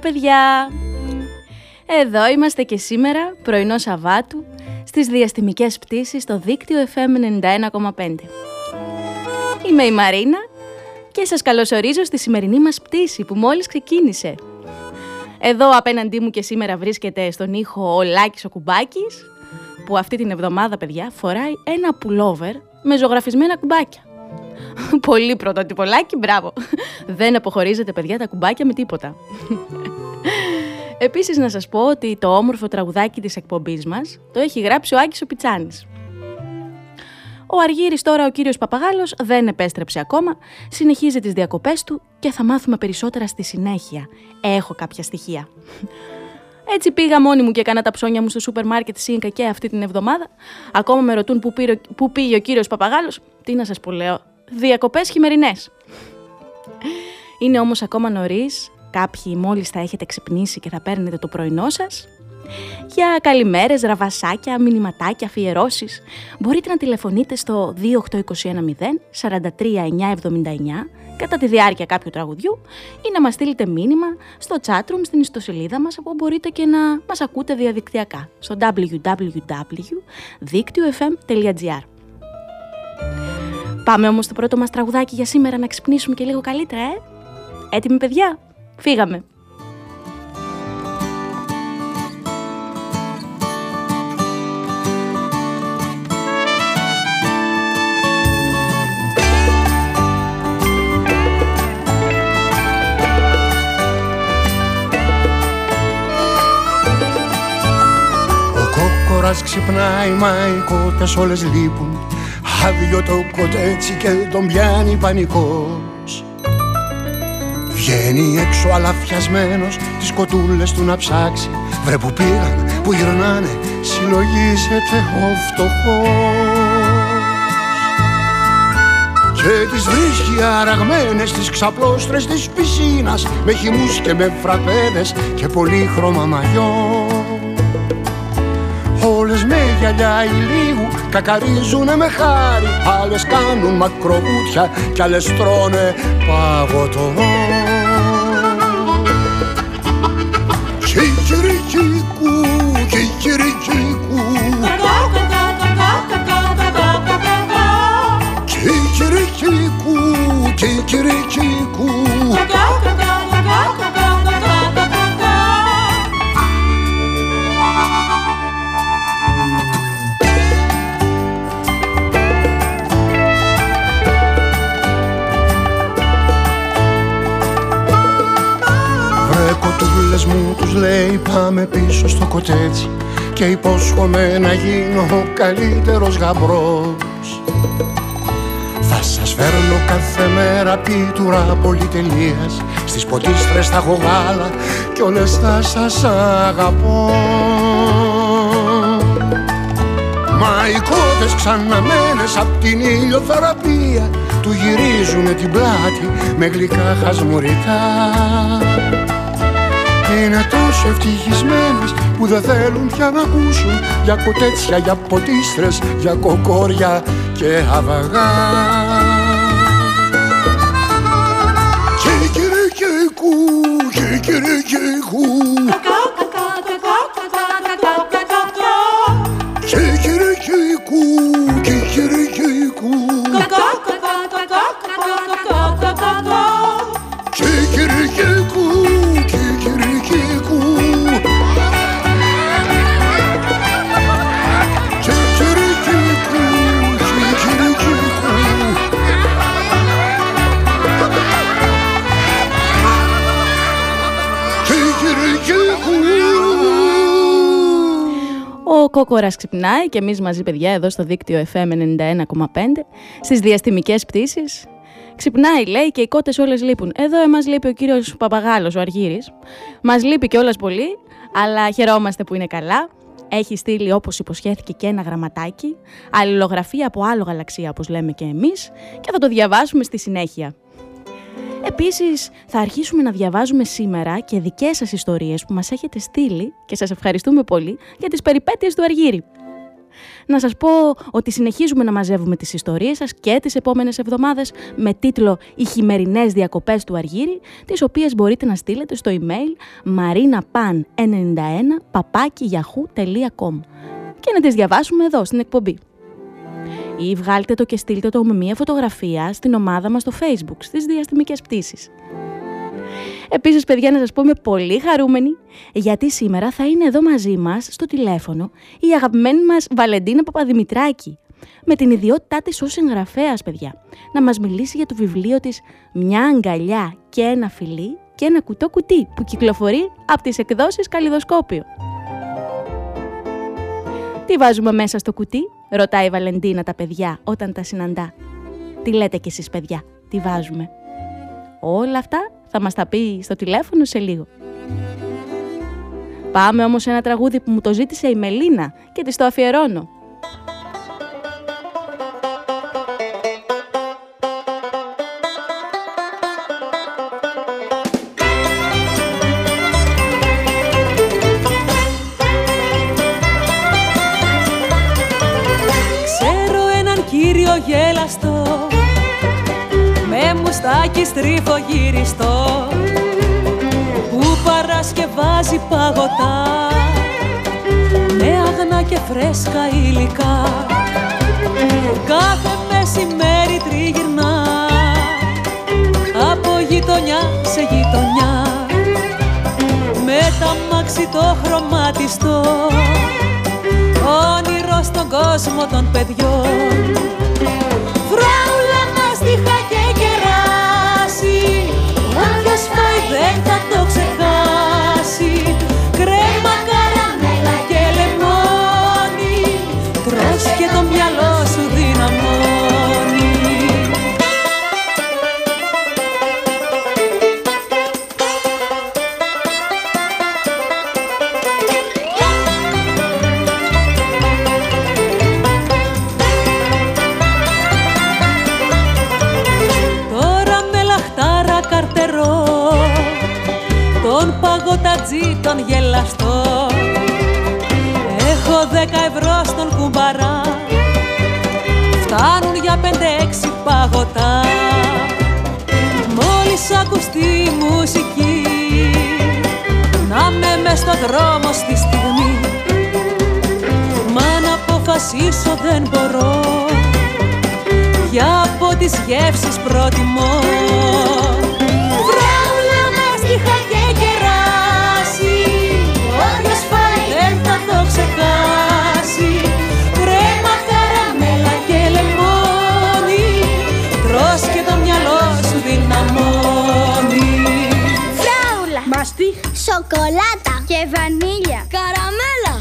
Παιδιά! Εδώ είμαστε και σήμερα, πρωινό Σαββάτου, στις διαστημικές πτήσεις στο δίκτυο FM 91,5. Είμαι η Μαρίνα και σας καλωσορίζω στη σημερινή μας πτήση που μόλις ξεκίνησε. Εδώ απέναντί μου και σήμερα βρίσκεται στον ήχο ο Λάκης ο Κουμπάκης, που αυτή την εβδομάδα, παιδιά, φοράει ένα πουλόβερ με ζωγραφισμένα κουμπάκια. Πολύ πρωτοτυπολάκι, μπράβο. Δεν αποχωρίζετε, παιδιά, τα κουμπάκια με τίποτα. Επίσης να σας πω ότι το όμορφο τραγουδάκι της εκπομπής μας το έχει γράψει ο Άκης ο Πιτσάνης. Ο Αργύρης τώρα ο κύριος Παπαγάλος δεν επέστρεψε ακόμα, συνεχίζει τις διακοπές του και θα μάθουμε περισσότερα στη συνέχεια. Έχω κάποια στοιχεία. Έτσι πήγα μόνη μου και έκανα τα ψώνια μου στο σούπερ μάρκετ Σίνκα και αυτή την εβδομάδα. Ακόμα με ρωτούν που, πήρε, που πήγε ο κύριος Παπαγάλος. Τι να σας πω λέω, διακοπές χειμερινές. Είναι όμως ακόμα νωρίς, κάποιοι μόλις θα έχετε ξυπνήσει και θα παίρνετε το πρωινό σας. Για καλημέρες, ραβασάκια, μηνυματάκια, αφιερώσεις, μπορείτε να τηλεφωνείτε στο 28210 43979 κατά τη διάρκεια κάποιου τραγουδιού ή να μας στείλετε μήνυμα στο chatroom στην ιστοσελίδα μας όπου μπορείτε και να μας ακούτε διαδικτυακά στο www.δίκτυοfm.gr Πάμε όμως στο πρώτο μας τραγουδάκι για σήμερα να ξυπνήσουμε και λίγο καλύτερα, ε! Έτοιμοι παιδιά; Φύγαμε! Ο κόκορας ξυπνάει, μα οι κότες όλες λείπουν Άδειο το κοτέτσι και τον πιάνει πανικός. Βγαίνει έξω αλαφιασμένος τις κοτούλες του να ψάξει. Βρε που πήγαν, που γυρνάνε, συλλογίζεται ο φτωχός. Και τις βρίσκει αραγμένες τις ξαπλώστρες της πισίνας Με χυμούς και με φραπέδες και πολύχρωμα μαγιός Όλες με γυαλιά ηλίου κακαρίζουνε με χάρη Άλλες κάνουν μακροβούτια κι άλλες τρώνε παγωτό. Κικυρικίκου, κικυρικίκου. Κικυρικίκου, κικυρικίκου κοτούλες μου τους λέει πάμε πίσω στο κοτέτσι Και υπόσχομαι να γίνω ο καλύτερος γαμπρός Θα Θα σας φέρνω κάθε μέρα πίτουρα πολυτελείας Στις ποτίστρες θα έχω γάλα κι όλες θα σας αγαπώ. Μα οι κότες ξαναμένες απ' την ηλιοθεραπεία Του γυρίζουνε την πλάτη με γλυκά χασμουριτά Είναι τόσο ευτυχισμένες που δεν θέλουν πια να ακούσουν Για κοτέτσια, για ποτίστρες, για κοκόρια και αβαγά. Κικυρικικού, κικυρικικού Κόκορας ξυπνάει και εμείς μαζί παιδιά εδώ στο δίκτυο FM 91,5 στις διαστημικές πτήσεις. Ξυπνάει λέει και οι κότες όλες λείπουν. Εδώ εμάς λείπει ο κύριος Παπαγάλος, ο Αργύρης. Μας λείπει και όλας πολύ, αλλά χαιρόμαστε που είναι καλά. Έχει στείλει όπως υποσχέθηκε και ένα γραμματάκι, αλληλογραφία από άλλο γαλαξία όπως λέμε και εμείς και θα το διαβάσουμε στη συνέχεια. Επίσης, θα αρχίσουμε να διαβάζουμε σήμερα και δικές σας ιστορίες που μας έχετε στείλει και σας ευχαριστούμε πολύ για τις περιπέτειες του Αργύρι. Να σας πω ότι συνεχίζουμε να μαζεύουμε τις ιστορίες σας και τις επόμενες εβδομάδες με τίτλο «Οι χειμερινές διακοπές του Αργύρι», τις οποίες μπορείτε να στείλετε στο email marinapan91 και να τις διαβάσουμε εδώ στην εκπομπή ή βγάλτε το και στείλτε το με μία φωτογραφία στην ομάδα μας στο facebook στις διαστημικές πτήσεις. Επίσης, παιδιά, να σας πω είμαι πολύ χαρούμενη, γιατί σήμερα θα είναι εδώ μαζί μας, στο τηλέφωνο, η αγαπημένη μας Βαλεντίνα Παπαδημητράκη, με την ιδιότητά της ως εγγραφέας, παιδιά, να μας μιλήσει για το βιβλίο της «Μια αγκαλιά και ένα φιλί και ένα κουτό κουτί» που κυκλοφορεί από τις εκδόσεις Καλλιδοσκόπιο. Τι βάζουμε μέσα στο κουτί, ρωτάει η Βαλεντίνα τα παιδιά όταν τα συναντά. Τι λέτε κι εσείς παιδιά, τι βάζουμε; Όλα αυτά θα μας τα πει στο τηλέφωνο σε λίγο. Πάμε όμως σε ένα τραγούδι που μου το ζήτησε η Μελίνα και της το αφιερώνω. Μουστάκι στρίφο γυριστό. Που παρασκευάζει παγωτά. Με αγνά και φρέσκα υλικά. Κάθε μεσημέρι τριγυρνά. Από γειτονιά σε γειτονιά. Με τα μάξι το χρωματιστό. Όνειρο στον κόσμο των παιδιών Μόλις ακουστεί μουσική. Να με μες στο δρόμο στη στιγμή. Μα να αποφασίσω δεν μπορώ. Για από τις γεύσεις προτιμώ Σοκολάτα Και βανίλια. Καραμέλα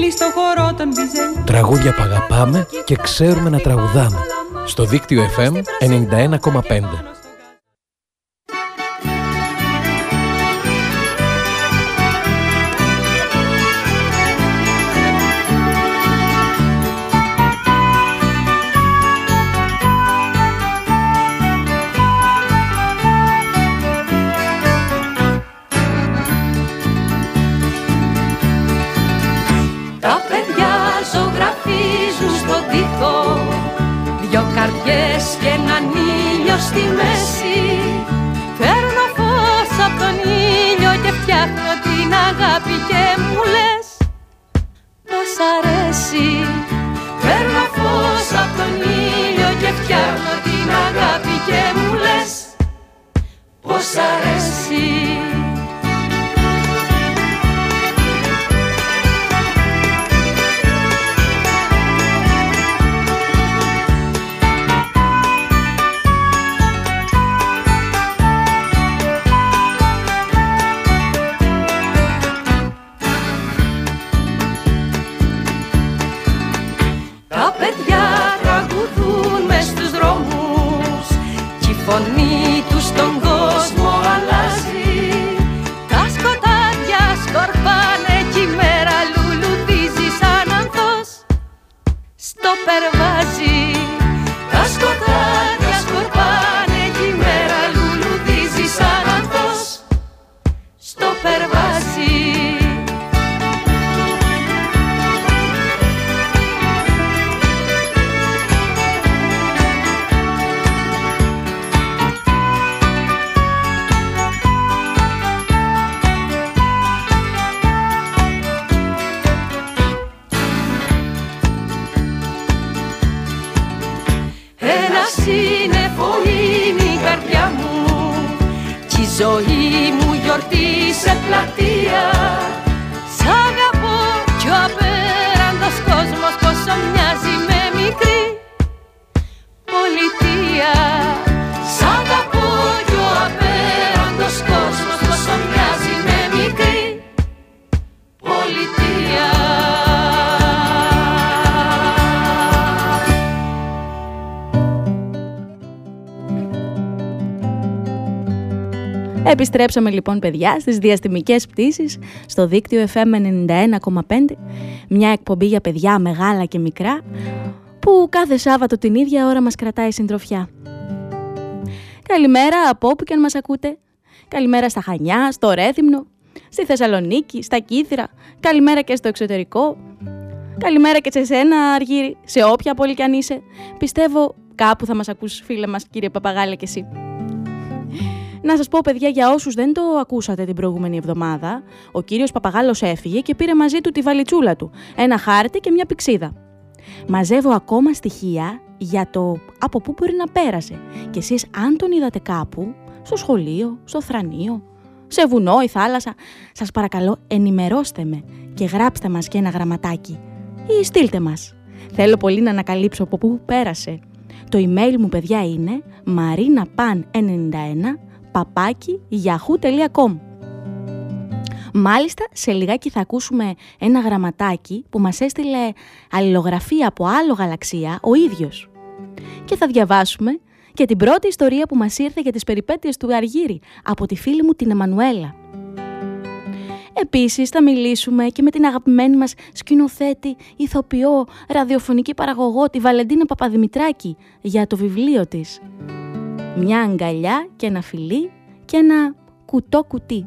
τσιφτετέλι στο χορό των μπιζέλι. Τραγούδια που αγαπάμε και ξέρουμε να τραγουδάμε. Στο δίκτυο FM 91,5. Στη μέση. Φέρνω φως από τον ήλιο και φτιάχνω την αγάπη και μου λες πως αρέσει. Φέρνω φως από τον ήλιο και φτιάχνω την αγάπη και μου λες πως αρέσει Επιστρέψαμε λοιπόν παιδιά στις διαστημικές πτήσεις στο δίκτυο FM 91,5 μια εκπομπή για παιδιά μεγάλα και μικρά που κάθε Σάββατο την ίδια ώρα μας κρατάει συντροφιά. Καλημέρα από όπου και αν μας ακούτε. Καλημέρα στα Χανιά, στο Ρέθυμνο, στη Θεσσαλονίκη, στα Κύθυρα. Καλημέρα και στο εξωτερικό. Καλημέρα και σε σένα Αργύρι, σε όποια πόλη κι αν είσαι. Πιστεύω κάπου θα μας ακούσει φίλε μας κύριε Παπαγάλη και εσύ. Να σας πω παιδιά για όσους δεν το ακούσατε την προηγούμενη εβδομάδα, ο κύριος Παπαγάλος έφυγε και πήρε μαζί του τη βαλιτσούλα του, ένα χάρτη και μια πηξίδα. Μαζεύω ακόμα στοιχεία για το από πού μπορεί να πέρασε και εσείς αν τον είδατε κάπου, στο σχολείο, στο θρανείο, σε βουνό ή θάλασσα, σας παρακαλώ ενημερώστε με και γράψτε μας και ένα γραμματάκι ή στείλτε μας. Θέλω πολύ να ανακαλύψω από πού πέρασε. Το email μου παιδιά είναι marinapan91 παπάκι yahoo.com Μάλιστα, σε λιγάκι θα ακούσουμε ένα γραμματάκι που μας έστειλε αλληλογραφία από άλλο γαλαξία ο ίδιος. Και θα διαβάσουμε και την πρώτη ιστορία που μας ήρθε για τις περιπέτειες του Αργύρι από τη φίλη μου την Εμμανουέλα. Επίσης θα μιλήσουμε και με την αγαπημένη μας σκηνοθέτη, ηθοποιό, ραδιοφωνική παραγωγό, τη Βαλεντίνα Παπαδημητράκη, για το βιβλίο της μια αγκαλιά και ένα φιλί και ένα κουτό κουτί.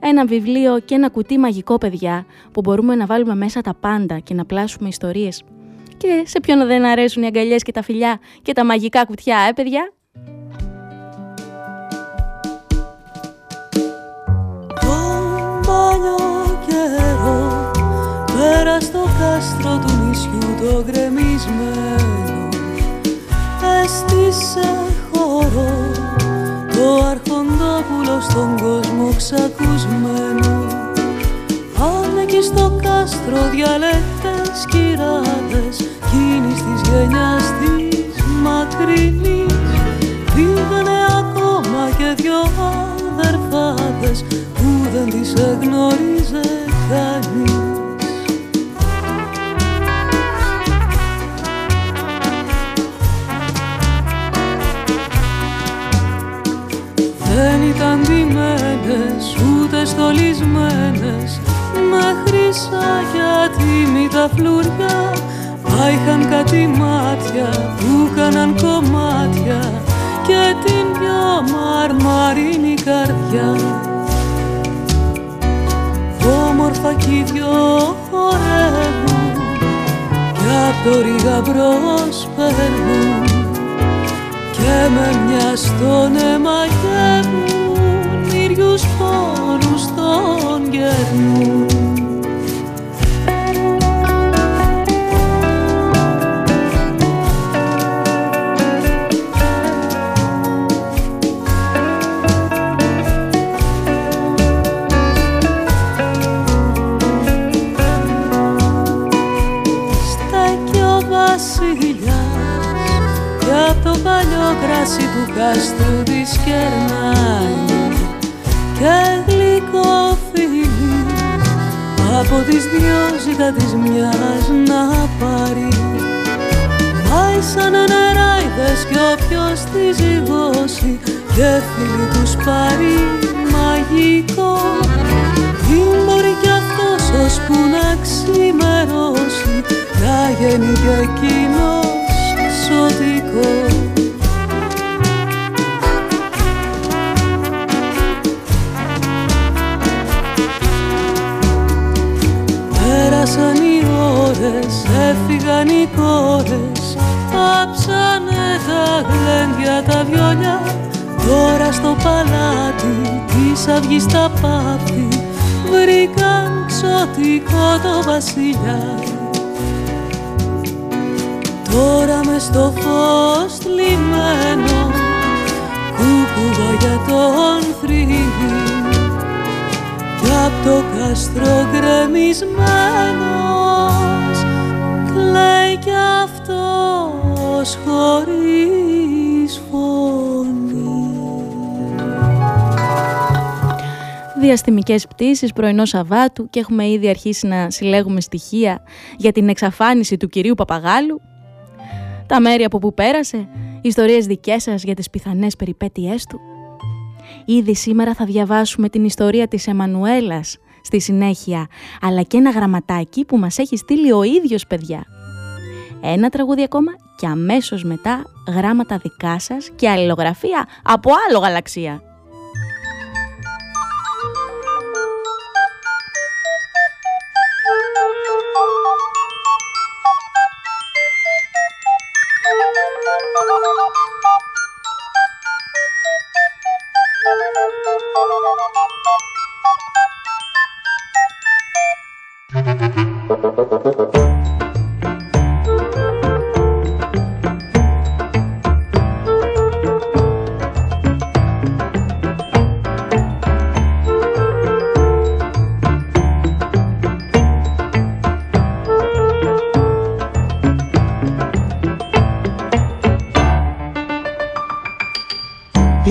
Ένα βιβλίο και ένα κουτί μαγικό, παιδιά, που μπορούμε να βάλουμε μέσα τα πάντα και να πλάσουμε ιστορίες. Και σε ποιον δεν αρέσουν οι αγκαλιές και τα φιλιά και τα μαγικά κουτιά, ε, παιδιά; Τον παλιό καιρό, πέρα στο κάστρο του νησιού το γκρεμισμένο έστησα χώρο το αρχοντόπουλο στον κόσμο ξακουσμένο. Άνε στο κάστρο διαλέκτες κυράδες. Κίνης της γενιάς της μακρινής. Βήγανε ακόμα και δυο αδερφάδες που δεν τις εγνωρίζε κανείς. Ούτε στολισμένες. Με χρυσά γιατί τα φλουριά Μα είχαν κάτι μάτια που κάναν κομμάτια και την πιο μαρμαρίνη καρδιά. Όμορφα κι οι δυο χορεύουν κι απ' το ρίγα μπρος περνούν και με μια στον αίμα γεύουν. ίδιους πόνους τον γερνούν κράσι του κάστρου της κερνάει και γλυκό φίλι από τις δυο ζητά της μιας να πάρει. Πάει σαν νεράιδες κι όποιος τη ζυγώσει και φίλοι τους πάρει μαγικό. Ή μπορεί κι αυτός ώσπου να ξημερώσει να γίνει κι εκείνος σωτικός ώρες, έφυγαν οι κόρες Πάψανε τα γλέντια τα βιολιά Τώρα στο παλάτι της αυγής τα πάθη Βρήκαν ξωτικό το βασιλιά. Τώρα μες στο φως λιμένο Κούκουγα για τον θρύλι κι απ' το κάστρο γκρεμισμένος κλαίει κι αυτός χωρίς φωνή. Διαστημικές πτήσεις πρωινό Σαββάτου και έχουμε ήδη αρχίσει να συλλέγουμε στοιχεία για την εξαφάνιση του κυρίου Παπαγάλου. Τα μέρη από που πέρασε, ιστορίες δικές σας για τις πιθανές περιπέτειές του. Ήδη σήμερα θα διαβάσουμε την ιστορία της Εμμανουέλας στη συνέχεια, αλλά και ένα γραμματάκι που μας έχει στείλει ο ίδιος παιδιά. Ένα τραγούδι ακόμα και αμέσως μετά γράμματα δικά σας και αλληλογραφία από άλλο γαλαξία.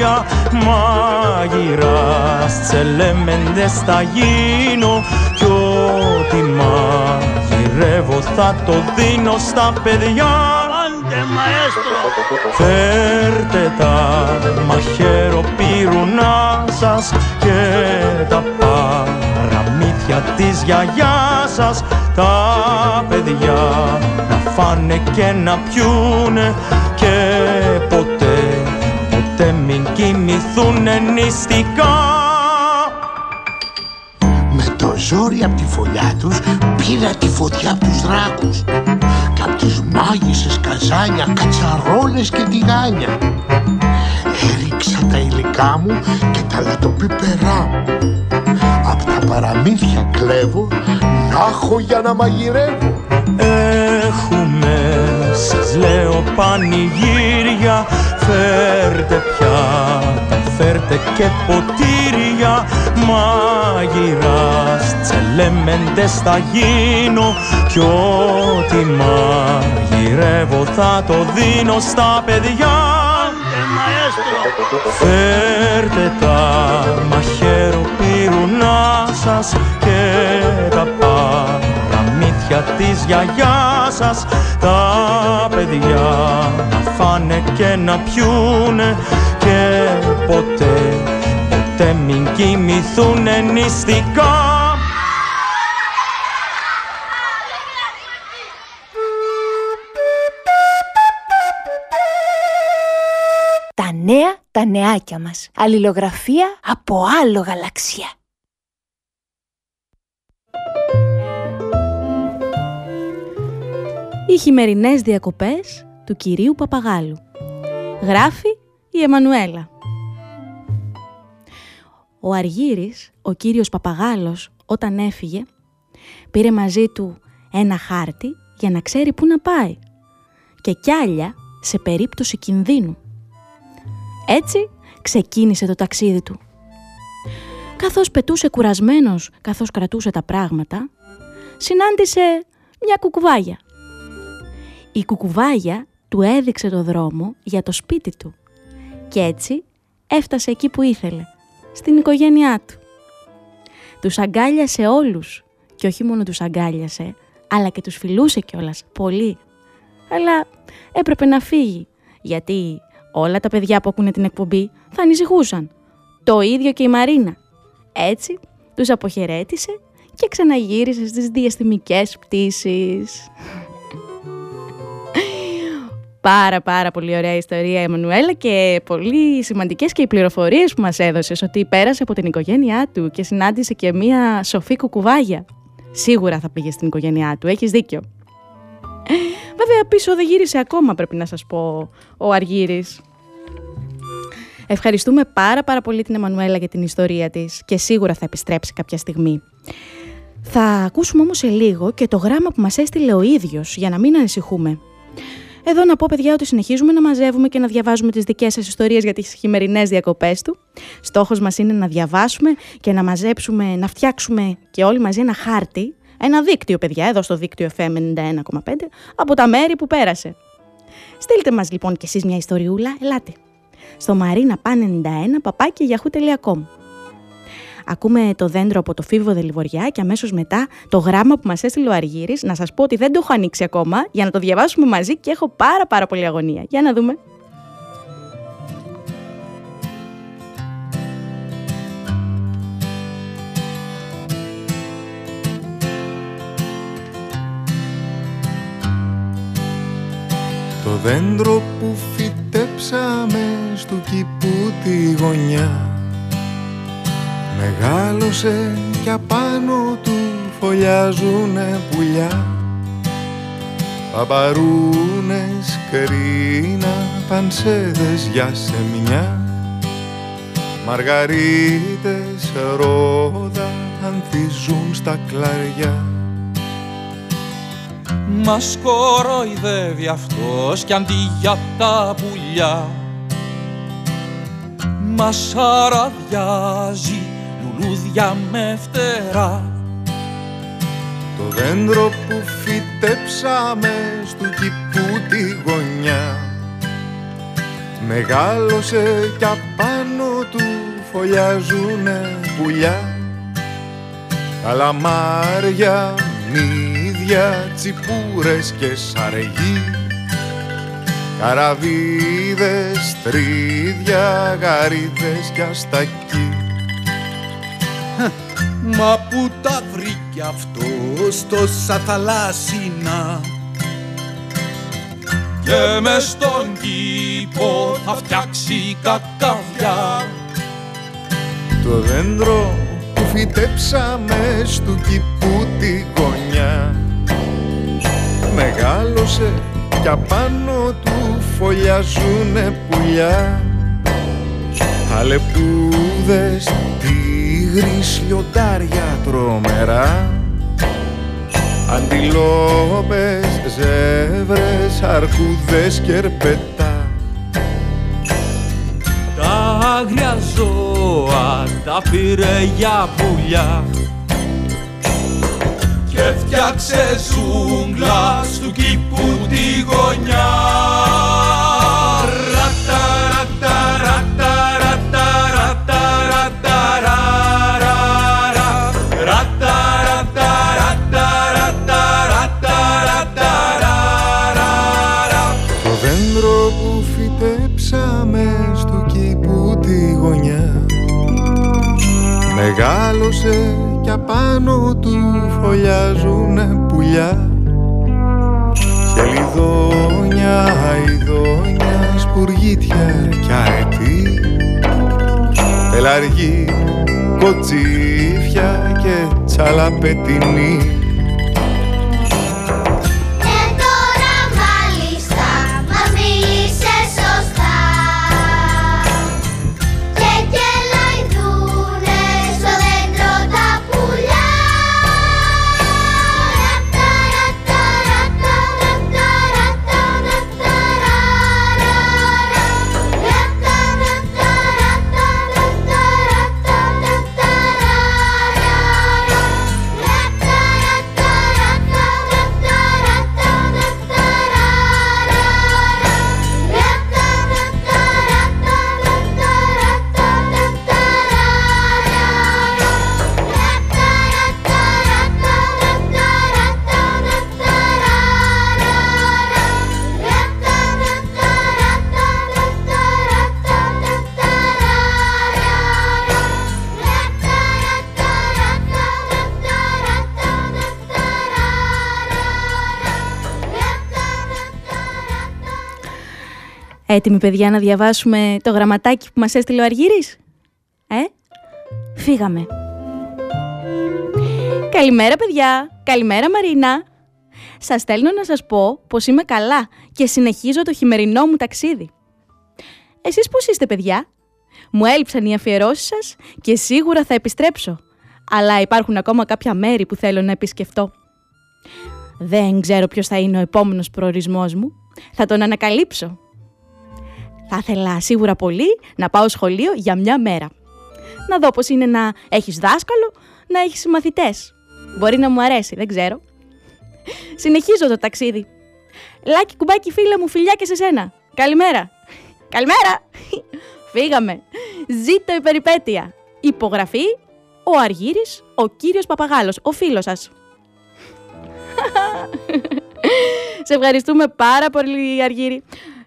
ποτήρια μάγειρας τσελέμεντες θα γίνω. Κι ό,τι μαγειρεύω θα το δίνω στα παιδιά. Φέρτε τα μαχαίρο πυρουνά σας και τα παραμύθια της γιαγιάς σας. Τα παιδιά να φάνε και να πιούνε και ποτέ, ποτέ μην κοιμηθούν νηστικά. Με το ζόρι από τη φωλιά τους πήρα τη φωτιά από τους δράκους και από τις μάγισσες καζάνια, κατσαρόλες και τηγάνια. Έριξα τα υλικά μου και τα λατοπίπερά μου. Απ' τα παραμύθια κλέβω να έχω για να μαγειρεύω. Έχουμες, σας λέω πανηγύρια Φέρτε πιάτα, φέρτε και ποτήρια μάγειρας. Τσελέμεντες θα γίνω κι ό,τι μαγειρεύω θα το δίνω στα παιδιά. Φέρτε τα μαχαίρο πυρουνά σας και τα παραμύθια της γιαγιάς σας. Τα παιδιά να φάνε και να πιούνε και ποτέ, ποτέ μην κοιμηθούνε νηστικά Τα νέα τα νεάκια μας. Αλληλογραφία από άλλο γαλαξία. Οι χειμερινές διακοπές του κυρίου Παπαγάλου. Γράφει η Εμμανουέλα. Ο Αργύρης, ο κύριος Παπαγάλος, όταν έφυγε, πήρε μαζί του ένα χάρτη για να ξέρει πού να πάει και κιάλια σε περίπτωση κινδύνου. Έτσι ξεκίνησε το ταξίδι του. Καθώς πετούσε κουρασμένος, καθώς κρατούσε τα πράγματα, συνάντησε μια κουκουβάγια. Η κουκουβάγια του έδειξε το δρόμο για το σπίτι του και έτσι έφτασε εκεί που ήθελε, στην οικογένειά του. Τους αγκάλιασε όλους και όχι μόνο τους αγκάλιασε, αλλά και τους φιλούσε κιόλας πολύ. Αλλά έπρεπε να φύγει, γιατί όλα τα παιδιά που ακούνε την εκπομπή θα ανησυχούσαν. Το ίδιο και η Μαρίνα. Έτσι τους αποχαιρέτησε και ξαναγύρισε στις διαστημικές πτήσεις. Πάρα πάρα πολύ ωραία ιστορία Εμμανουέλα και πολύ σημαντικές και οι πληροφορίες που μας έδωσες ότι πέρασε από την οικογένειά του και συνάντησε και μία σοφή κουκουβάγια. Σίγουρα θα πήγε στην οικογένειά του, έχεις δίκιο. Βέβαια πίσω δεν γύρισε ακόμα πρέπει να σας πω ο Αργύρης. Ευχαριστούμε πάρα πάρα πολύ την Εμμανουέλα για την ιστορία της και σίγουρα θα επιστρέψει κάποια στιγμή. Θα ακούσουμε όμως σε λίγο και το γράμμα που μας έστειλε ο ίδιος για να μην ανησυχούμε. Εδώ να πω, παιδιά, ότι συνεχίζουμε να μαζεύουμε και να διαβάζουμε τις δικές σας ιστορίες για τις χειμερινές διακοπές του. Στόχος μας είναι να διαβάσουμε και να μαζέψουμε, να φτιάξουμε και όλοι μαζί ένα χάρτη, ένα δίκτυο, παιδιά, εδώ στο δίκτυο FM 91,5, από τα μέρη που πέρασε. Στείλτε μας λοιπόν κι εσείς μια ιστοριούλα, ελάτε. Στο marinan91 παπάκι Ακούμε το δέντρο από το φίβο Δελιβοριά και αμέσως μετά το γράμμα που μας έστειλε ο Αργύρης. Να σας πω ότι δεν το έχω ανοίξει ακόμα για να το διαβάσουμε μαζί και έχω πάρα πάρα πολύ αγωνία. Για να δούμε. Το δέντρο που φυτέψαμε στο κήπου τη γωνιά Μεγάλωσε και απάνω του φωλιάζουνε πουλιά. Παπαρούνες, κρίνα, πανσέδες για σεμιά Μαργαρίτες, ρόδα, ανθίζουν στα κλαριά. Μας κοροϊδεύει αυτός κι αντί για τα πουλιά. Μας αραδιάζει λουλούδια με φτερά. Το δέντρο που φυτέψαμε στου κήπου τη γωνιά Μεγάλωσε κι απάνω του φωλιάζουνε πουλιά. Καλαμάρια, μύδια, τσιπούρες και σαργοί Καραβίδες, τρίδια, γαρίδες και αστακοί Μα που τα βρήκε αυτός τόσα θαλάσσινα και με στον κήπο θα φτιάξει κακαβιά Το δέντρο που φυτέψαμε στου κήπου τη γωνιά Μεγάλωσε κι απάνω του φωλιάζουνε πουλιά. Αλεπούδες, τίγρης, λιοντάρια τρομερά. Αντιλόπες, ζεύρες, αρκούδες και ερπετά. Τα άγρια ζώα τα πήρε για πουλιά. Και φτιάξε ζούγκλας του κήπου τη γωνιά Μεγάλωσε κι απάνω του φωλιάζουνε πουλιά. Και λιδόνια, αηδόνια, σπουργίτια κι αετή. Πελαργή, κοτσίφια και τσαλαπετινή Έτοιμοι παιδιά να διαβάσουμε το γραμματάκι που μας έστειλε ο Αργύρης; Ε, φύγαμε. Καλημέρα παιδιά, καλημέρα Μαρίνα. Σας στέλνω να σας πω πως είμαι καλά και συνεχίζω το χειμερινό μου ταξίδι. Εσείς πώς είστε παιδιά; Μου έλειψαν οι αφιερώσεις σας και σίγουρα θα επιστρέψω. Αλλά υπάρχουν ακόμα κάποια μέρη που θέλω να επισκεφτώ. Δεν ξέρω ποιος θα είναι ο επόμενος προορισμός μου. Θα τον ανακαλύψω. Θα ήθελα σίγουρα πολύ να πάω σχολείο για μια μέρα. Να δω πώς είναι να έχεις δάσκαλο, να έχεις μαθητές. Μπορεί να μου αρέσει, δεν ξέρω. Συνεχίζω το ταξίδι. Λάκι κουμπάκι φίλε μου, φιλιά και σε σένα. Καλημέρα. Καλημέρα. Φύγαμε. Ζήτω η περιπέτεια. Υπογραφή ο Αργύρης, ο κύριος Παπαγάλος, ο φίλος σας. σε ευχαριστούμε πάρα πολύ Αργύρη.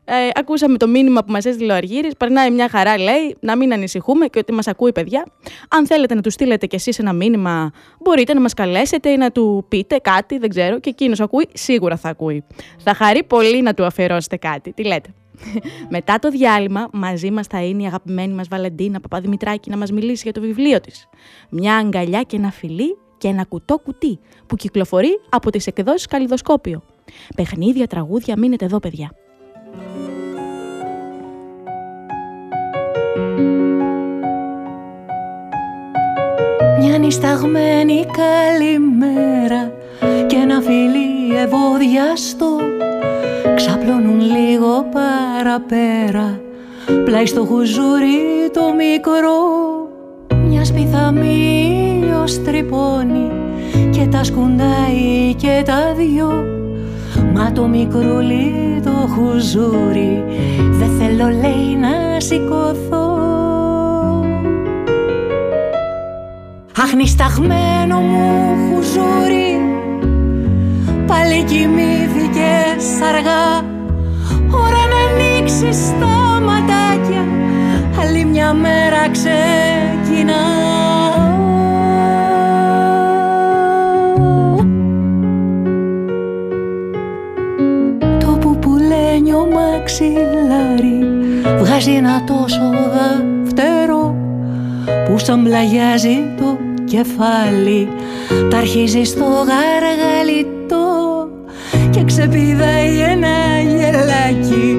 Ε, ακούσαμε το μήνυμα που μας έστειλε ο Αργύρης, περνάει μια χαρά λέει, να μην ανησυχούμε και ότι μας ακούει παιδιά. Αν θέλετε να του στείλετε κι εσείς ένα μήνυμα, μπορείτε να μας καλέσετε ή να του πείτε κάτι, δεν ξέρω, και εκείνος ακούει, σίγουρα θα ακούει. Θα χαρεί πολύ να του αφιερώσετε κάτι. Τι λέτε. Μετά το διάλειμμα, μαζί μας θα είναι η αγαπημένη μας Βαλεντίνα Παπαδημητράκη να μας μιλήσει για το βιβλίο της. Μια αγκαλιά και ένα φιλί και ένα κουτό κουτί που κυκλοφορεί από τις εκδόσεις Καλλιδοσκόπιο. Παιχνίδια, τραγούδια, μείνετε εδώ, παιδιά. Μια νησταγμένη καλημέρα και ένα φιλί ευωδιαστό ξαπλώνουν λίγο παραπέρα. Πλάι στο χουζούρι το μικρό μια σπίθα τρυπώνει και τα σκουντάει και τα δυο Μα το μικρούλι το χουζούρι Δεν θέλω λέει να σηκωθώ. Αχνισταγμένο μου χουζούρι Πάλι κοιμήθηκες αργά. Ώρα να ανοίξεις τα ματάκια Άλλη μια μέρα ξεκινά βγάζει ένα τόσο δαφτερό που σαν πλαγιάζει το κεφάλι. Τα αρχίζει στο γαργαλιτό και ξεπηδάει ένα γελάκι.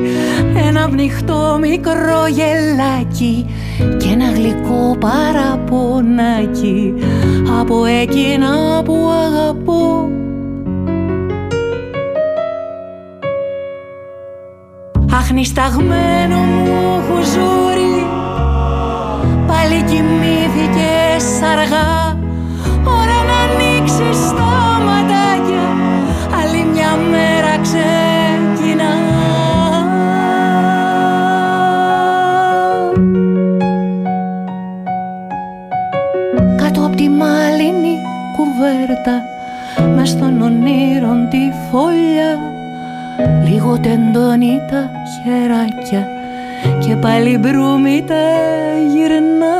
Ένα πνιχτό μικρό γελάκι και ένα γλυκό παραπονάκι. Από εκείνα που αγαπώ Αχνισταγμένο μου χουζούρι. Πάλι κοιμήθηκες αργά. Ώρα να ανοίξεις τα ματάκια Άλλη μια μέρα ξεκινά. Κάτω απ' τη μάλινη κουβέρτα Μες στον ονείρον τη φωλιά. Λίγο τεντώνει τα χεράκια. Και πάλι μπρούμι τα γυρνά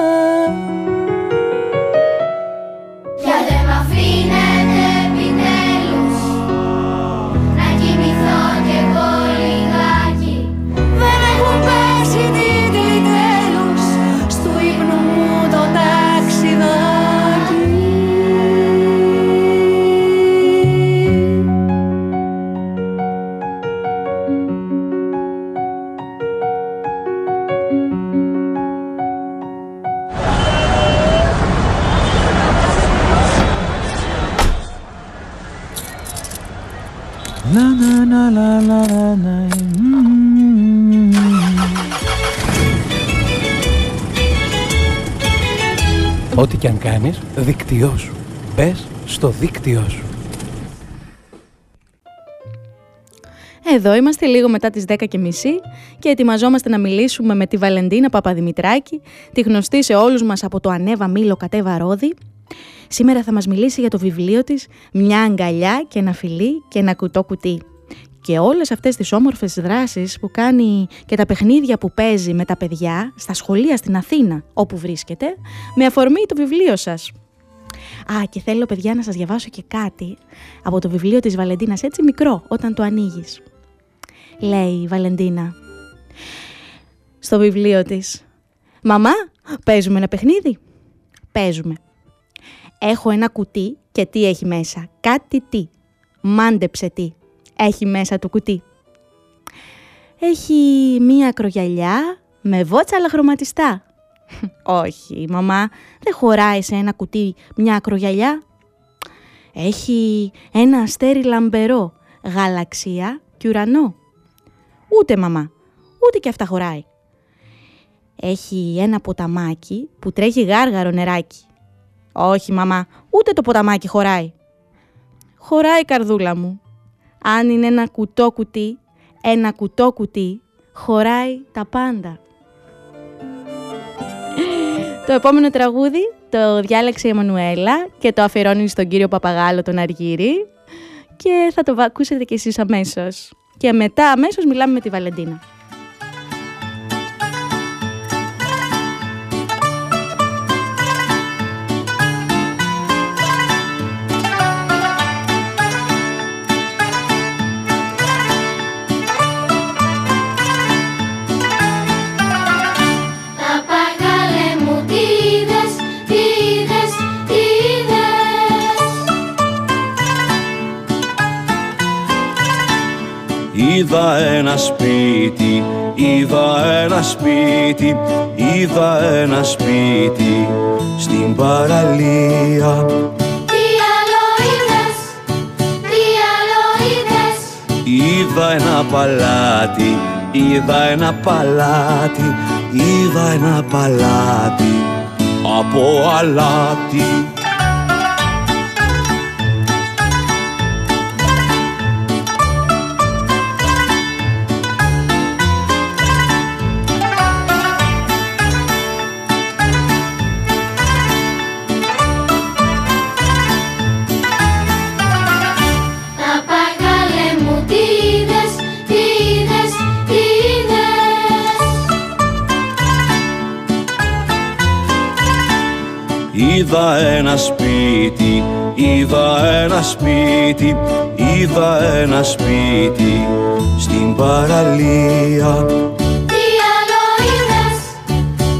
και αν κάνεις, δίκτυό σου. Μπες στο δίκτυό σου. Εδώ είμαστε λίγο μετά τις 10 και μισή και ετοιμαζόμαστε να μιλήσουμε με τη Βαλεντίνα Παπαδημητράκη, τη γνωστή σε όλους μας από το «Ανέβα Μήλο κατέβα Ρόδι». Σήμερα θα μας μιλήσει για το βιβλίο της «Μια αγκαλιά και ένα φιλί και ένα κουτό κουτί». Και όλες αυτές τις όμορφες δράσεις που κάνει και τα παιχνίδια που παίζει με τα παιδιά στα σχολεία στην Αθήνα, όπου βρίσκεται, με αφορμή το βιβλίο σας. Α, και θέλω παιδιά να σας διαβάσω και κάτι από το βιβλίο της Βαλεντίνας, έτσι μικρό, όταν το ανοίγεις. Λέει η Βαλεντίνα στο βιβλίο της. «Μαμά, παίζουμε ένα παιχνίδι» «Παίζουμε». Έχω ένα κουτί και τι έχει μέσα. Κάτι τι. Μάντεψε τι. Έχει μέσα το κουτί. Έχει μία ακρογιαλιά με βότσα αλλά χρωματιστά. Όχι, μαμά, δεν χωράει σε ένα κουτί μια ακρογιαλιά. Έχει ένα αστέρι λαμπερό, γαλαξία και ουρανό. Ούτε μαμά, ούτε και αυτά χωράει. Έχει ένα ποταμάκι που τρέχει γάργαρο νεράκι. Όχι μαμά, ούτε το ποταμάκι χωράει. Χωράει καρδούλα μου. Αν είναι ένα κουτό κουτί, ένα κουτό κουτί, χωράει τα πάντα. Το επόμενο τραγούδι το διάλεξε η Εμμανουέλα και το αφιερώνει στον κύριο Παπαγάλο τον Αργύρη και θα το ακούσετε κι εσείς αμέσως. Και μετά αμέσως μιλάμε με τη Βαλεντίνα. Είδα ένα σπίτι, είδα ένα σπίτι, είδα ένα σπίτι στην παραλία. Τι άλλο είδες, τι άλλο είδες Είδα ένα παλάτι, είδα ένα παλάτι, είδα ένα παλάτι από αλάτι. Είδα ένα σπίτι, είδα ένα σπίτι, είδα ένα σπίτι στην παραλία. Τι άλλο είδες,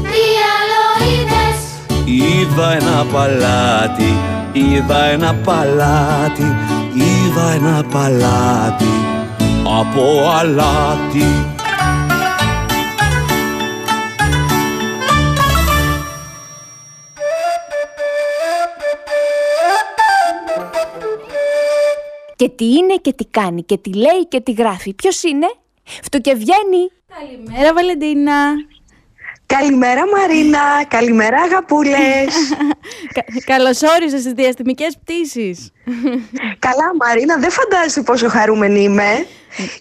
τι άλλο είδες Είδα ένα παλάτι, είδα ένα παλάτι, είδα ένα παλάτι από αλάτι. Και τι είναι και τι κάνει και τι λέει και τι γράφει. Ποιος είναι; Φτου και βγαίνει. Καλημέρα Βαλεντίνα. Καλημέρα Μαρίνα, καλημέρα αγαπούλες. Καλώς όρισες στις διαστημικές πτήσεις. Καλά Μαρίνα, δεν φαντάζεσαι πόσο χαρούμενη είμαι.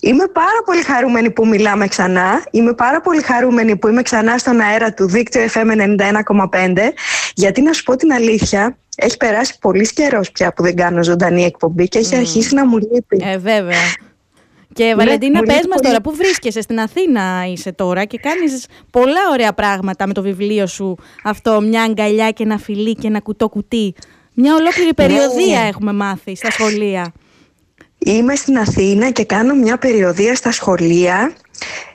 Είμαι πάρα πολύ χαρούμενη που μιλάμε ξανά. Είμαι πάρα πολύ χαρούμενη που είμαι ξανά στον αέρα του δίκτυο FM 91,5. Γιατί να σου πω την αλήθεια, έχει περάσει πολύ καιρός πια που δεν κάνω ζωντανή εκπομπή και έχει αρχίσει να μου λείπει. Ε, βέβαια. Και Ναι, Βαλεντίνα, μου πες λείπει μας πολύ. τώρα, πού βρίσκεσαι, στην Αθήνα είσαι τώρα και κάνεις πολλά ωραία πράγματα με το βιβλίο σου αυτό, μια αγκαλιά και ένα φιλί και ένα κουτό κουτί. Μια ολόκληρη περιοδία Ναι. έχουμε μάθει στα σχολεία. Είμαι στην Αθήνα και κάνω μια περιοδία στα σχολεία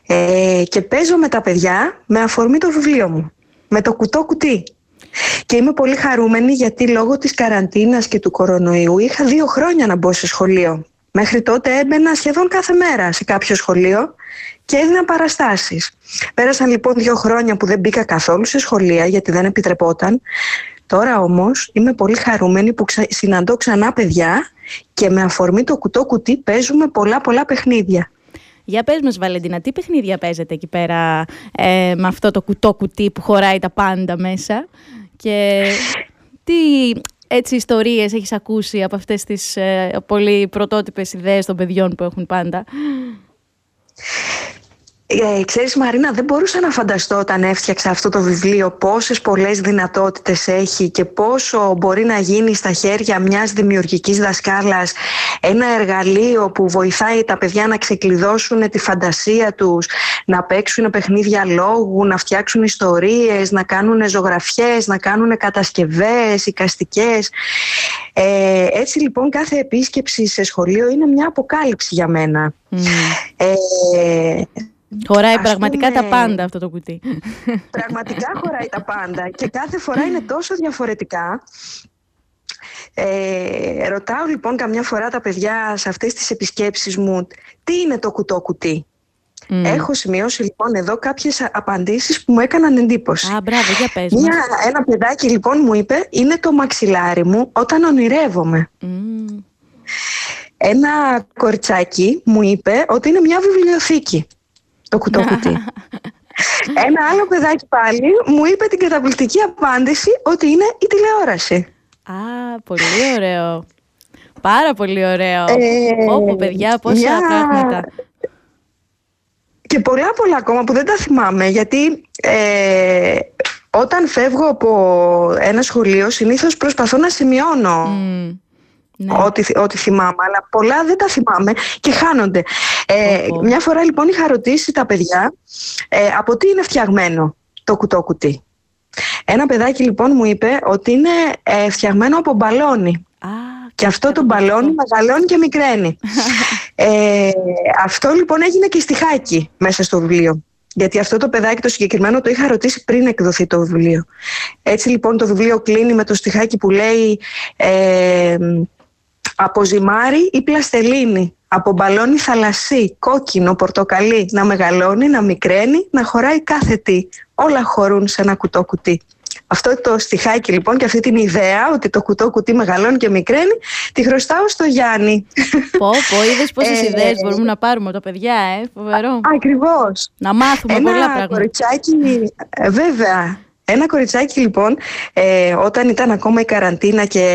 ε, και παίζω με τα παιδιά με αφορμή το βιβλίο μου. Με το κουτό κουτί. Και είμαι πολύ χαρούμενη γιατί λόγω της καραντίνας και του κορονοϊού είχα δύο χρόνια να μπω σε σχολείο. Μέχρι τότε έμπαινα σχεδόν κάθε μέρα σε κάποιο σχολείο και έδινα παραστάσεις. Πέρασαν λοιπόν δύο χρόνια που δεν μπήκα καθόλου σε σχολεία γιατί δεν επιτρεπόταν. Τώρα όμως είμαι πολύ χαρούμενη που ξα... συναντώ ξανά παιδιά και με αφορμή το κουτό κουτί παίζουμε πολλά πολλά παιχνίδια. Για πες μας Βαλεντίνα, τι παιχνίδια παίζετε εκεί πέρα ε, με αυτό το κουτό κουτί που χωράει τα πάντα μέσα και τι έτσι ιστορίες έχεις ακούσει από αυτές τις ε, πολύ πρωτότυπες ιδέες των παιδιών που έχουν πάντα. Ε, ξέρεις Μαρίνα, δεν μπορούσα να φανταστώ όταν έφτιαξα αυτό το βιβλίο πόσες πολλές δυνατότητες έχει και πόσο μπορεί να γίνει στα χέρια μιας δημιουργικής δασκάλας ένα εργαλείο που βοηθάει τα παιδιά να ξεκλειδώσουν τη φαντασία τους, να παίξουν παιχνίδια λόγου, να φτιάξουν ιστορίες, να κάνουν ζωγραφιές, να κάνουν κατασκευές, οικαστικές. Ε, έτσι λοιπόν κάθε επίσκεψη σε σχολείο είναι μια αποκάλυψη για μένα. Ε, Χωράει ας πραγματικά πούμε, τα πάντα αυτό το κουτί. Πραγματικά χωράει τα πάντα και κάθε φορά είναι τόσο διαφορετικά. Ε, ρωτάω λοιπόν καμιά φορά τα παιδιά σε αυτές τις επισκέψεις μου τι είναι το κουτό κουτί; Έχω σημειώσει λοιπόν εδώ κάποιες α- απαντήσεις που μου έκαναν εντύπωση. Α, μπράβο, για πες Μια, μας. ένα παιδάκι λοιπόν μου είπε είναι το μαξιλάρι μου όταν ονειρεύομαι. Ένα κοριτσάκι μου είπε ότι είναι μια βιβλιοθήκη το κουτό κουτί. Ένα άλλο παιδάκι πάλι μου είπε την καταπληκτική απάντηση ότι είναι η τηλεόραση. Α, πολύ ωραίο. Πάρα πολύ ωραίο. Ε, Πω, πω, παιδιά, πόσα μια- πράγματα. Και πολλά πολλά ακόμα που δεν τα θυμάμαι γιατί ε, όταν φεύγω από ένα σχολείο συνήθως προσπαθώ να σημειώνω Ναι. ό,τι, θυ- ό,τι θυμάμαι αλλά πολλά δεν τα θυμάμαι και χάνονται. Ε, μια φορά λοιπόν είχα ρωτήσει τα παιδιά ε, από τι είναι φτιαγμένο το κουτό κουτί. Ένα παιδάκι λοιπόν μου είπε ότι είναι ε, φτιαγμένο από μπαλόνι. και αυτό το μπαλόνι μεγαλώνει και μικραίνει. ε, αυτό λοιπόν έγινε και στιχάκι μέσα στο βιβλίο. Γιατί αυτό το παιδάκι το συγκεκριμένο το είχα ρωτήσει πριν εκδοθεί το βιβλίο. Έτσι λοιπόν το βιβλίο κλείνει με το στιχάκι που λέει ε, από ζυμάρι ή πλαστελίνη, από μπαλόνι θαλασσί, κόκκινο, πορτοκαλί, να μεγαλώνει, να μικραίνει, να χωράει κάθε τι. Όλα χωρούν σε ένα κουτό κουτί. Αυτό το στιχάκι λοιπόν και αυτή την ιδέα ότι το κουτό κουτί μεγαλώνει και μικραίνει τη χρωστάω στο Γιάννη. Πω, πω, είδες πόσες Ε, ιδέες μπορούμε να πάρουμε από τα παιδιά, ε, φοβερό. Ακριβώς. Να μάθουμε Ένα πολλά πράγματα. κοριτσάκι, ε, βέβαια. Ένα κοριτσάκι λοιπόν, ε, όταν ήταν ακόμα η καραντίνα και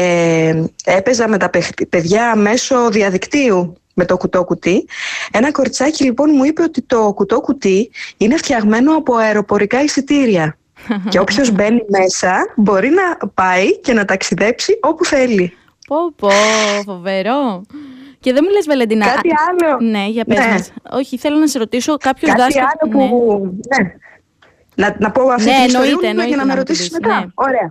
έπαιζα με τα παιχ- παιδιά μέσω διαδικτύου με το κουτό κουτί, ένα κοριτσάκι λοιπόν μου είπε ότι το κουτό κουτί είναι φτιαγμένο από αεροπορικά εισιτήρια. και όποιος μπαίνει μέσα μπορεί να πάει και να ταξιδέψει όπου θέλει. Πω, πω, φοβερό. Και δεν μου λες Βαλεντίνα. Κάτι α- άλλο. Ναι, για πες Ναι. μας. Όχι, θέλω να σε ρωτήσω κάποιος Κάτι δάσκαλος... άλλο που... Ναι. Να, να πω αυτή Ναι, την ιστορία εννοείται, μου για εννοείται να να με μου ρωτήσεις την πεις, μετά. ναι. Ωραία.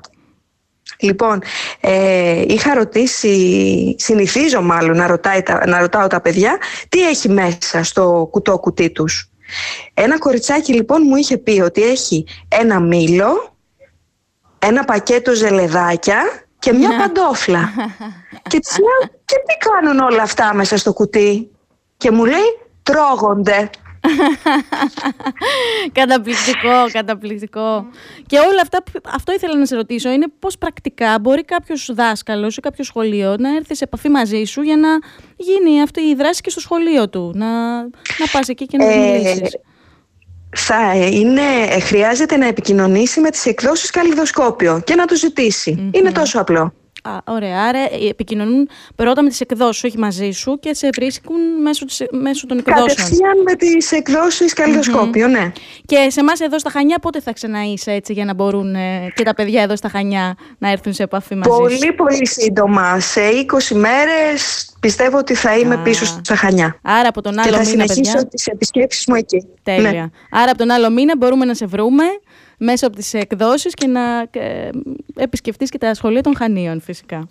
Λοιπόν, ε, είχα ρωτήσει, συνηθίζω μάλλον να, ρωτάει, τα- να ρωτάω τα παιδιά τι έχει μέσα στο κουτό κουτί τους. Ένα κοριτσάκι λοιπόν μου είχε πει ότι έχει ένα μήλο, ένα πακέτο ζελεδάκια και μια παντόφλα. και της λέω και τι κάνουν όλα αυτά μέσα στο κουτί; Και μου λέει τρώγονται. Καταπληκτικό, καταπληκτικό. Και όλα αυτά, που- αυτό ήθελα να σε ρωτήσω, είναι πώς πρακτικά μπορεί κάποιος δάσκαλος ή κάποιος σχολείο να έρθει σε επαφή μαζί σου για να γίνει αυτή η δράση και στο σχολείο του. Να, να πας εκεί και να Ε, μιλήσεις. θα είναι, ε, χρειάζεται να επικοινωνήσει με τις εκδόσεις Καλλιδοσκόπιο και να το ζητησει Είναι τόσο απλό. Α, ωραία. Άρα ε, επικοινωνούν πρώτα με τις εκδόσεις, όχι μαζί σου και σε βρίσκουν μέσω, της, μέσω των εκδόσεων. Κατευθείαν με τις εκδόσεις Καλλιδοσκόπιο, ναι. Και σε εμάς εδώ στα Χανιά πότε θα ξαναείσαι έτσι για να μπορούν ε, και τα παιδιά εδώ στα Χανιά να έρθουν σε επαφή μαζί Πολύ σου; πολύ σύντομα. Σε 20 μέρες πιστεύω ότι θα είμαι Α. πίσω στα Χανιά. Άρα από τον άλλο και θα μήνα, συνεχίσω παιδιά. τις επισκέψεις μου εκεί. Τέλεια. Ναι. Άρα από τον άλλο μήνα μπορούμε να σε βρούμε μέσω από τις εκδόσεις και να ε, επισκεφτείς και τα σχολεία των Χανίων φυσικά.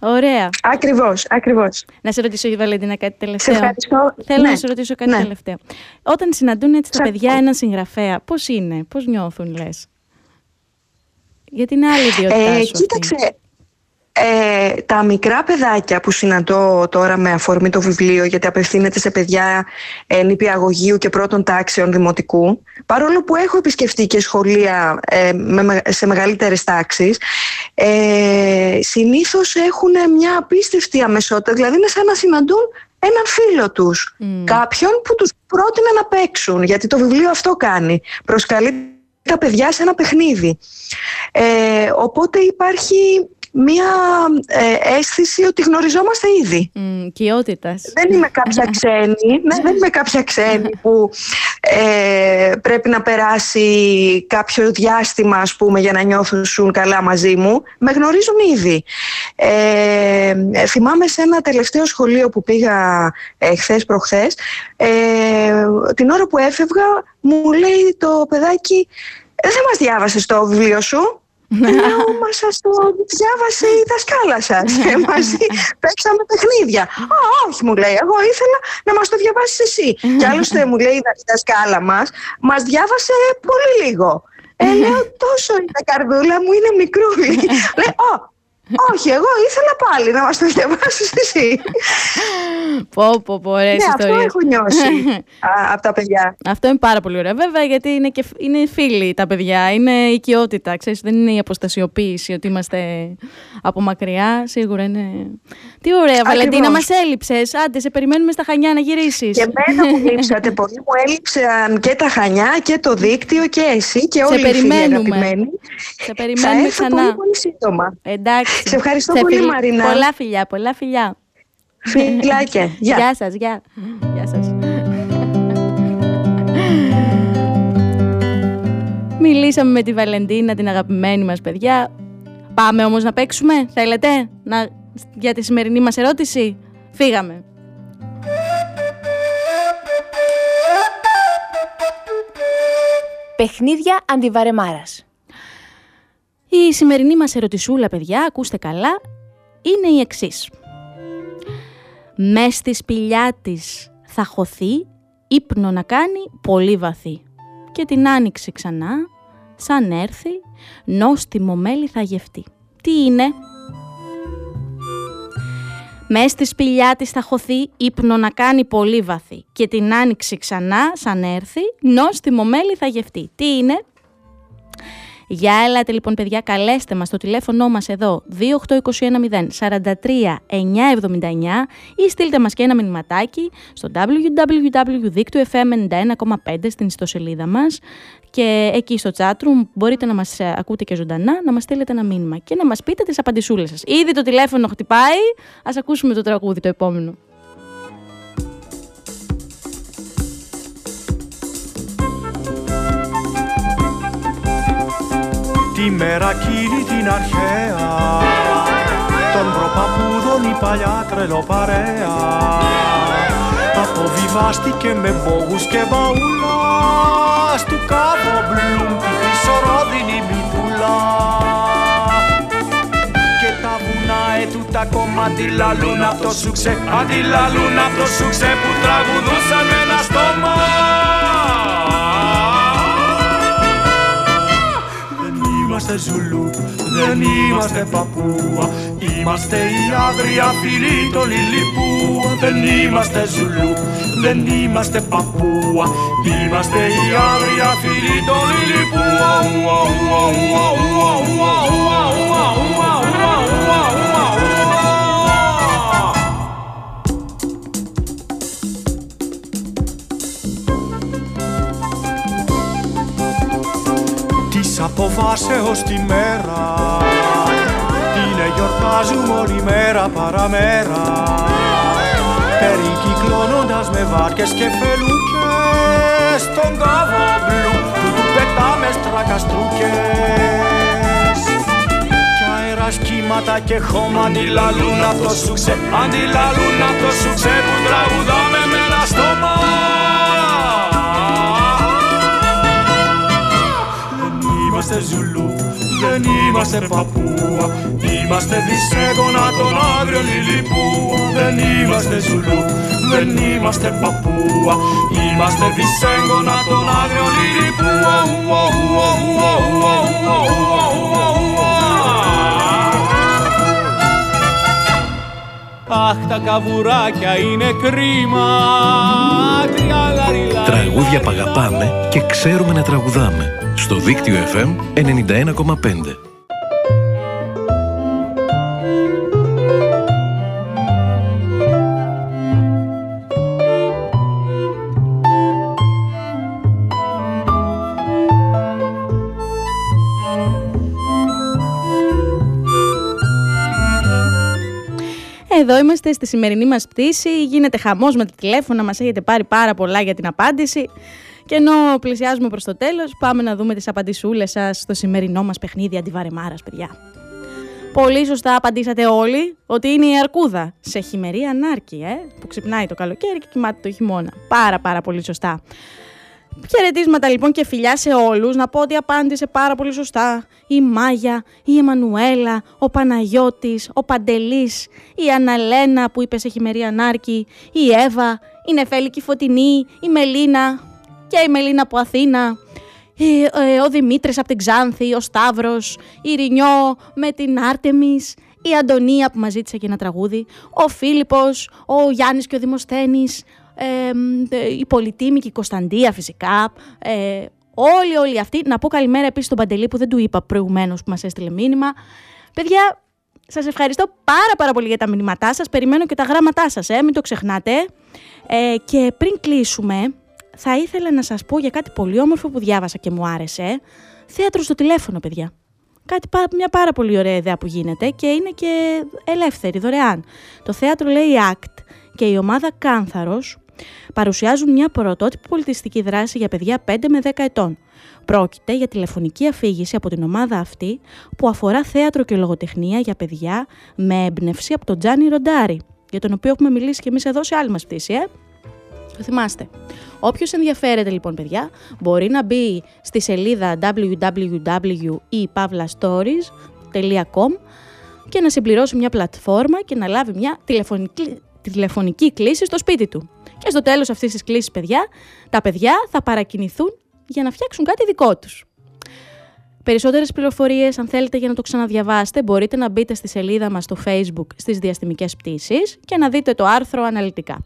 Ωραία. Ακριβώς, ακριβώς. Να σε ρωτήσω, η Βαλεντίνα, κάτι τελευταίο. ευχαριστώ. Θέλω Ναι. να σε ρωτήσω κάτι Ναι. τελευταίο. Όταν συναντούν έτσι τα Σ' παιδιά ακούω. έναν συγγραφέα, πώς είναι, πώς νιώθουν, λες; Γιατί είναι άλλη ιδιότητά Ε, σου αυτή. Κοίταξε, ε, τα μικρά παιδάκια που συναντώ τώρα με αφορμή το βιβλίο, γιατί απευθύνεται σε παιδιά ε, νηπιαγωγείου και πρώτων τάξεων δημοτικού, παρόλο που έχω επισκεφτεί και σχολεία ε, με, με- σε μεγαλύτερες τάξεις, ε, συνήθως έχουν μια απίστευτη αμεσότητα, δηλαδή είναι σαν να συναντούν έναν φίλο τους, κάποιον που τους πρότεινε να παίξουν, γιατί το βιβλίο αυτό κάνει, προσκαλεί τα παιδιά σε ένα παιχνίδι. Ε, οπότε υπάρχει μία ε, αίσθηση ότι γνωριζόμαστε ήδη. Mm, κοιότητας. Δεν είμαι κάποια ξένη, ναι, δεν είμαι κάποια ξένη που ε, πρέπει να περάσει κάποιο διάστημα ας πούμε για να νιώθουν καλά μαζί μου. Με γνωρίζουν ήδη. Ε, ε, θυμάμαι σε ένα τελευταίο σχολείο που πήγα ε, χθες προχθές ε, την ώρα που έφευγα μου λέει το παιδάκι «Ε, δεν μας διάβασες το βιβλίο σου Λέω, μα σας το διάβασε η δασκάλα σας. Και μαζί παίξαμε παιχνίδια. Α, όχι, μου λέει. Εγώ ήθελα να μας το διαβάσεις εσύ. Και άλλωστε μου λέει η δασκάλα μας, μας διάβασε πολύ λίγο. Ε, λέω, τόσο η καρδούλα μου είναι μικρούλη. λέει, Ω, όχι, εγώ ήθελα πάλι να μας το διαβάσεις εσύ. Πω, πω, πω, ωραίες ναι, αυτό ιστορίες. έχω νιώσει από τα παιδιά. Αυτό είναι πάρα πολύ ωραίο. Βέβαια, γιατί είναι, και, είναι φίλοι τα παιδιά. Είναι οικειότητα. Ξέρεις, δεν είναι η αποστασιοποίηση ότι είμαστε από μακριά. Σίγουρα είναι. Τι ωραία, Βαλεντίνα, μας έλειψες. Άντε, σε περιμένουμε στα χανιά να γυρίσεις. Και εμένα μου λείψατε πολύ. Μου έλειψαν και τα Χανιά και το δίκτυο και εσύ και όλοι οι φίλοι περιμένουμε. αγαπημένοι. Σε Θα περιμένουμε έρθω ξανά. πολύ, πολύ σύντομα. Εντάξει. Σε ευχαριστώ Σε πολύ, φιλ- Μαρίνα. Πολλά φιλιά, πολλά φιλιά. Φιλάκια. Γεια. Γεια σας, γεια. Γεια σας. Μιλήσαμε με τη Βαλεντίνα, την αγαπημένη μας παιδιά. Πάμε όμως να παίξουμε, θέλετε, να... για τη σημερινή μας ερώτηση; Φύγαμε. Παιχνίδια αντιβαρεμάρας. Η σημερινή μας ερωτησούλα, παιδιά, ακούστε καλά, είναι η εξής. Μες στη σπηλιά της θα χωθεί, ύπνο να κάνει πολύ βαθύ. Και την άνοιξε ξανά, σαν έρθει, νόστιμο μέλι θα γευτεί. Τι είναι; Μες στη σπηλιά της θα χωθεί, ύπνο να κάνει πολύ βαθύ. Και την άνοιξε ξανά, σαν έρθει, νόστιμο μέλι θα γευτεί. Τι είναι; Για έλατε λοιπόν παιδιά, καλέστε μας στο τηλέφωνο μας εδώ 28210 43 979 ή στείλτε μας και ένα μηνυματάκι στο www.diktυofm91.5 στην ιστοσελίδα μας και εκεί στο chatroom μπορείτε να μας ε, ακούτε και ζωντανά, να μας στείλετε ένα μήνυμα και να μας πείτε τις απαντησούλες σας. Ήδη το τηλέφωνο χτυπάει, ας ακούσουμε το τραγούδι το επόμενο. Τη μέρα εκείνη την αρχαία. Των προπαπούδων η παλιά τρελοπαρέα Αποβιβάστηκε με μπόγους και μπαούλα Στου κάβο μπλουμ τη χρυσορόδινη μητούλα. Και τα βουνά ετούτα ακόμα αντιλαλούν απ' το σούξε Αντιλαλούν απ' το σούξε που τραγουδούσαν με ένα στόμα είμαστε Ζουλού, δεν είμαστε Παππούα Είμαστε η άγρια φυλή των Λιλιππούα Δεν είμαστε Ζουλού, δεν είμαστε Παππούα Είμαστε η άγρια φυλή των Λιλιππούα μας έως τη μέρα. Την εγκιορτάζουμε όλη μέρα παραμέρα. Περικυκλώνοντας με βάρκες και φελούκες Στον κάβο μπλου που του πετάμε στρακαστρούκες Κι αέρας κύματα και χώμα αντιλαλούν αυτό σου ξέ Αντιλαλούν αυτό σου ξέ που τραγουδάμε με ένα στόμα είμαστε Ζουλού, δεν είμαστε Παππούα. Είμαστε δισέγωνα των άγριων Λιλιππούα Δεν είμαστε Ζουλού, δεν είμαστε Παππούα. Είμαστε δισέγωνα των άγριων Λιλιππούα Αχ, τα καβουράκια είναι κρίμα. Τραγούδια παγαπάμε και ξέρουμε να τραγουδάμε στο δίκτυο FM 91,5. Εδώ είμαστε στη σημερινή μας πτήση. Γίνεται χαμός με τα τηλέφωνα, μας έχετε πάρει πάρα πολλά για την απάντηση. Και ενώ πλησιάζουμε προς το τέλος, πάμε να δούμε τις απαντησούλες σας στο σημερινό μας παιχνίδι αντιβαρεμάρας, παιδιά. Πολύ σωστά απαντήσατε όλοι ότι είναι η αρκούδα σε χειμερή ανάρκη, ε, που ξυπνάει το καλοκαίρι και κοιμάται το χειμώνα. Πάρα πάρα πολύ σωστά. Χαιρετίσματα λοιπόν και φιλιά σε όλους. Να πω ότι απάντησε πάρα πολύ σωστά η Μάγια, η Εμμανουέλα, ο Παναγιώτης, ο Παντελής, η Αναλένα που είπε σε χειμερή ανάρκη, η Εύα, η Νεφέλικη Φωτεινή, η Μελίνα, και η Μελίνα από Αθήνα, ε, ο Δημήτρης από την Ξάνθη, ο Σταύρος, η Ρινιό με την Άρτεμις, η Αντωνία που μας ζήτησε και ένα τραγούδι, ο Φίλιππος, ο Γιάννης και ο Δημοσθένης, ε, η Πολιτήμη και η Κωνσταντία φυσικά, ε, όλοι όλοι αυτοί. Να πω καλημέρα επίσης στον Παντελή που δεν του είπα προηγουμένως που μας έστειλε μήνυμα. Παιδιά, σας ευχαριστώ πάρα πάρα πολύ για τα μηνύματά σας, περιμένω και τα γράμματά σας, ε, μην το ξεχνάτε. Ε, και πριν κλείσουμε, θα ήθελα να σας πω για κάτι πολύ όμορφο που διάβασα και μου άρεσε. Θέατρο στο τηλέφωνο, παιδιά. Κάτι, μια πάρα πολύ ωραία ιδέα που γίνεται και είναι και ελεύθερη, δωρεάν. Το θέατρο λέει ACT και η ομάδα Κάνθαρος παρουσιάζουν μια πρωτότυπη πολιτιστική δράση για παιδιά 5 με 10 ετών. Πρόκειται για τηλεφωνική αφήγηση από την ομάδα αυτή που αφορά θέατρο και λογοτεχνία για παιδιά με έμπνευση από τον Τζάνι Ροντάρι, για τον οποίο έχουμε μιλήσει και εμείς εδώ σε άλλη μας πτήση, ε; Το θυμάστε. Όποιος ενδιαφέρεται λοιπόν παιδιά μπορεί να μπει στη σελίδα www.epavlastories.com και να συμπληρώσει μια πλατφόρμα και να λάβει μια τηλεφωνική, τηλεφωνική κλήση στο σπίτι του. Και στο τέλος αυτής της κλήσης παιδιά, τα παιδιά θα παρακινηθούν για να φτιάξουν κάτι δικό τους. Περισσότερες πληροφορίες, αν θέλετε για να το ξαναδιαβάσετε, μπορείτε να μπείτε στη σελίδα μας στο Facebook στις διαστημικές πτήσεις και να δείτε το άρθρο αναλυτικά.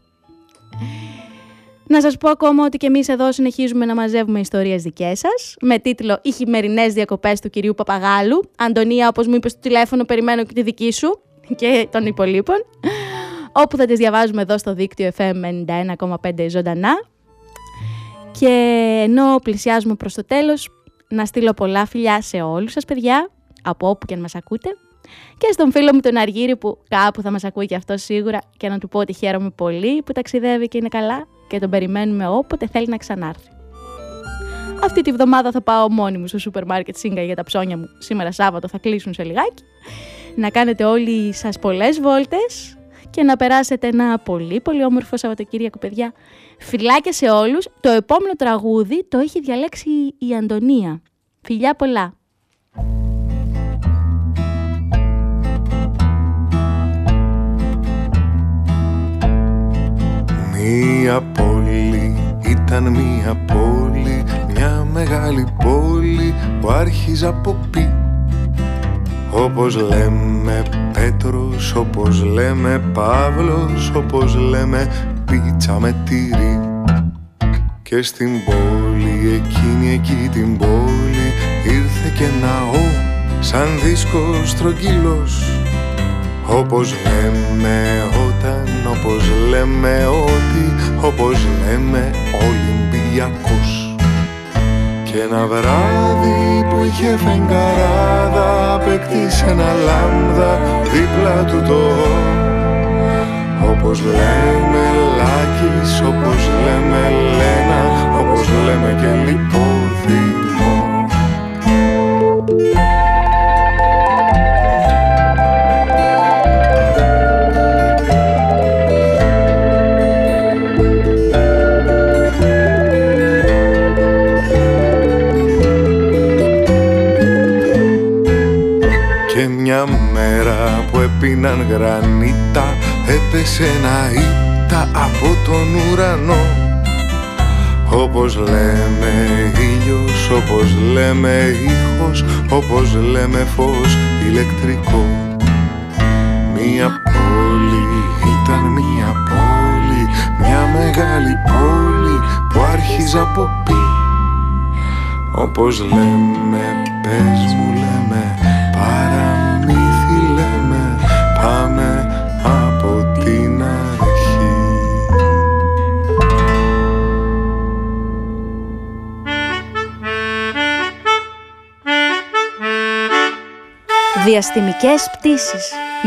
Να σας πω ακόμα ότι και εμείς εδώ συνεχίζουμε να μαζεύουμε ιστορίες δικές σας με τίτλο «Οι χειμερινές διακοπές του κυρίου Παπαγάλου». Αντωνία, όπως μου είπες στο τηλέφωνο, περιμένω και τη δική σου και των υπολείπων. Όπου θα τις διαβάζουμε εδώ στο δίκτυο FM 91,5 ζωντανά. Και ενώ πλησιάζουμε προς το τέλος, να στείλω πολλά φιλιά σε όλους σας παιδιά, από όπου και αν μας ακούτε. Και στον φίλο μου τον Αργύρι που κάπου θα μας ακούει και αυτός σίγουρα και να του πω ότι χαίρομαι πολύ που ταξιδεύει και είναι καλά και τον περιμένουμε όποτε θέλει να ξανάρθει. Αυτή τη βδομάδα θα πάω μόνη μου στο σούπερ μάρκετ Σίγκα για τα ψώνια μου. Σήμερα Σάββατο θα κλείσουν σε λιγάκι. Να κάνετε όλοι σας πολλές βόλτες και να περάσετε ένα πολύ πολύ όμορφο Σαββατοκύριακο παιδιά. Φιλάκια σε όλους. Το επόμενο τραγούδι το έχει διαλέξει η Αντωνία. Φιλιά πολλά. Μία πόλη ήταν μία πόλη Μια μεγάλη πόλη που άρχιζε από πι. Όπως λέμε Πέτρος, όπως λέμε Παύλος Όπως λέμε πίτσα με τυρί. Και στην πόλη, εκείνη εκεί την πόλη Ήρθε και ναό σαν δίσκος στρογγυλός όπως λέμε όταν, όπως λέμε ότι, όπως λέμε Ολυμπιακός. Και ένα βράδυ που είχε φεγγαράδα Απέκτησε ένα λάμδα δίπλα του το. Όπως λέμε Λάκης, όπως λέμε Λένα Όπως λέμε και Λιπόδημο που έπιναν γρανίτα Έπεσε ένα ήττα από τον ουρανό. Όπως λέμε ήλιος, όπως λέμε ήχος Όπως λέμε φως ηλεκτρικό. Μια πόλη ήταν μια πόλη Μια μεγάλη πόλη που άρχιζε από πι. Όπως λέμε πες μου Διαστημικές πτήσεις.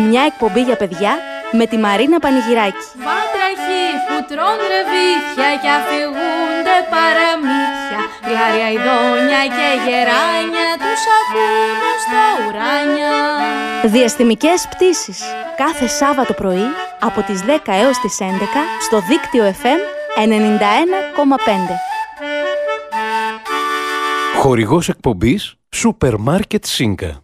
Μια εκπομπή για παιδιά με τη Μαρίνα Πανηγυράκη. Βάτραχοι που τρών ρεβίθια και αφηγούνται παραμύθια Γλάρια ειδόνια και γεράνια τους ακούν στα ουράνια Διαστημικές πτήσεις. Κάθε Σάββατο πρωί από τις 10 έως τις 11 στο δίκτυο FM 91,5. Χορηγός εκπομπής Σούπερ Μάρκετ Σίνκα.